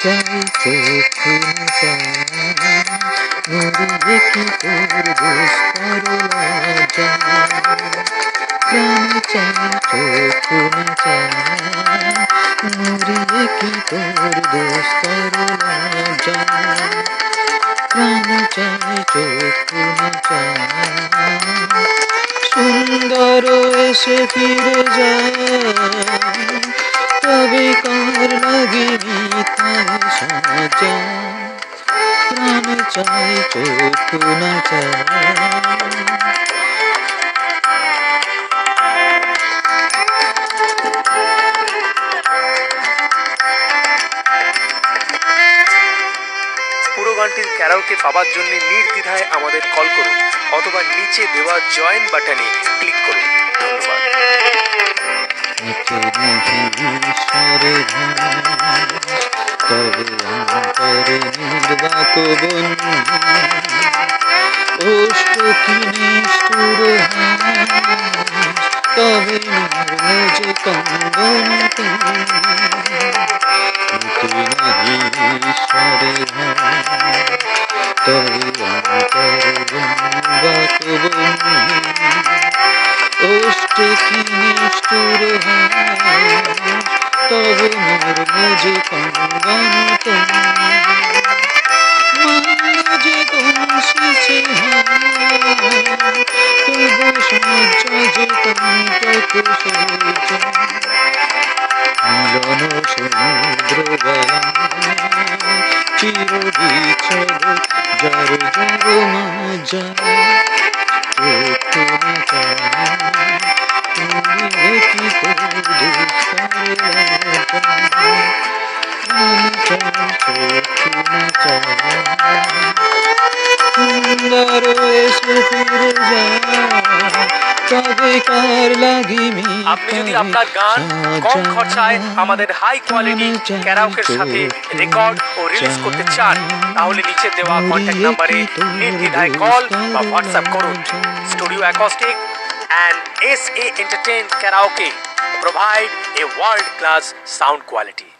চাই চক্ষু না চাই মুড়িয়ে কি তোর দুস্তর লজ্জা প্রাণ চাই চক্ষু না চাই মুড়িয়ে কি তোর দুস্তর লজ্জা প্রাণ চাই চক্ষু না চাই সুন্দর এসে ফিরে যায় তবে কার লাগে মিথায় সাজা প্রাণ চাই চক্ষু না চাই পুরো গানটির ক্যারাওকে পাওয়ার জন্য নির্দ্বিধায় আমাদের কল করুন অথবা নিচে দেওয়া জয়েন বাটনে ক্লিক করুন। ধন্যবাদ। নির্বাক বন ওষ্ঠ কি নিষ্ঠুর তবে নির্মজ কন্দন এতে নাহি ঈশ্বরে তবে অন্তরে নির্বাক বন ওষ্টে কি নিষ্ঠুর তব নির্মজ কঙ্গন মান্য চায় চক্ষু না চায় সুন্দর এসে ফিরে যায় আপনি যদি আপনার গান কম খরচায় আমাদের হাই কোয়ালিটি ক্যারাওকের সাথে রেকর্ড ও রিলিজ করতে চান তাহলে নিচে দেওয়া কন্ট্যাক্ট নাম্বারে নির্দ্বিধায় কল বা হোয়াটসঅ্যাপ করুন। Studio acoustic and S A entertain karaoke provide a world class sound quality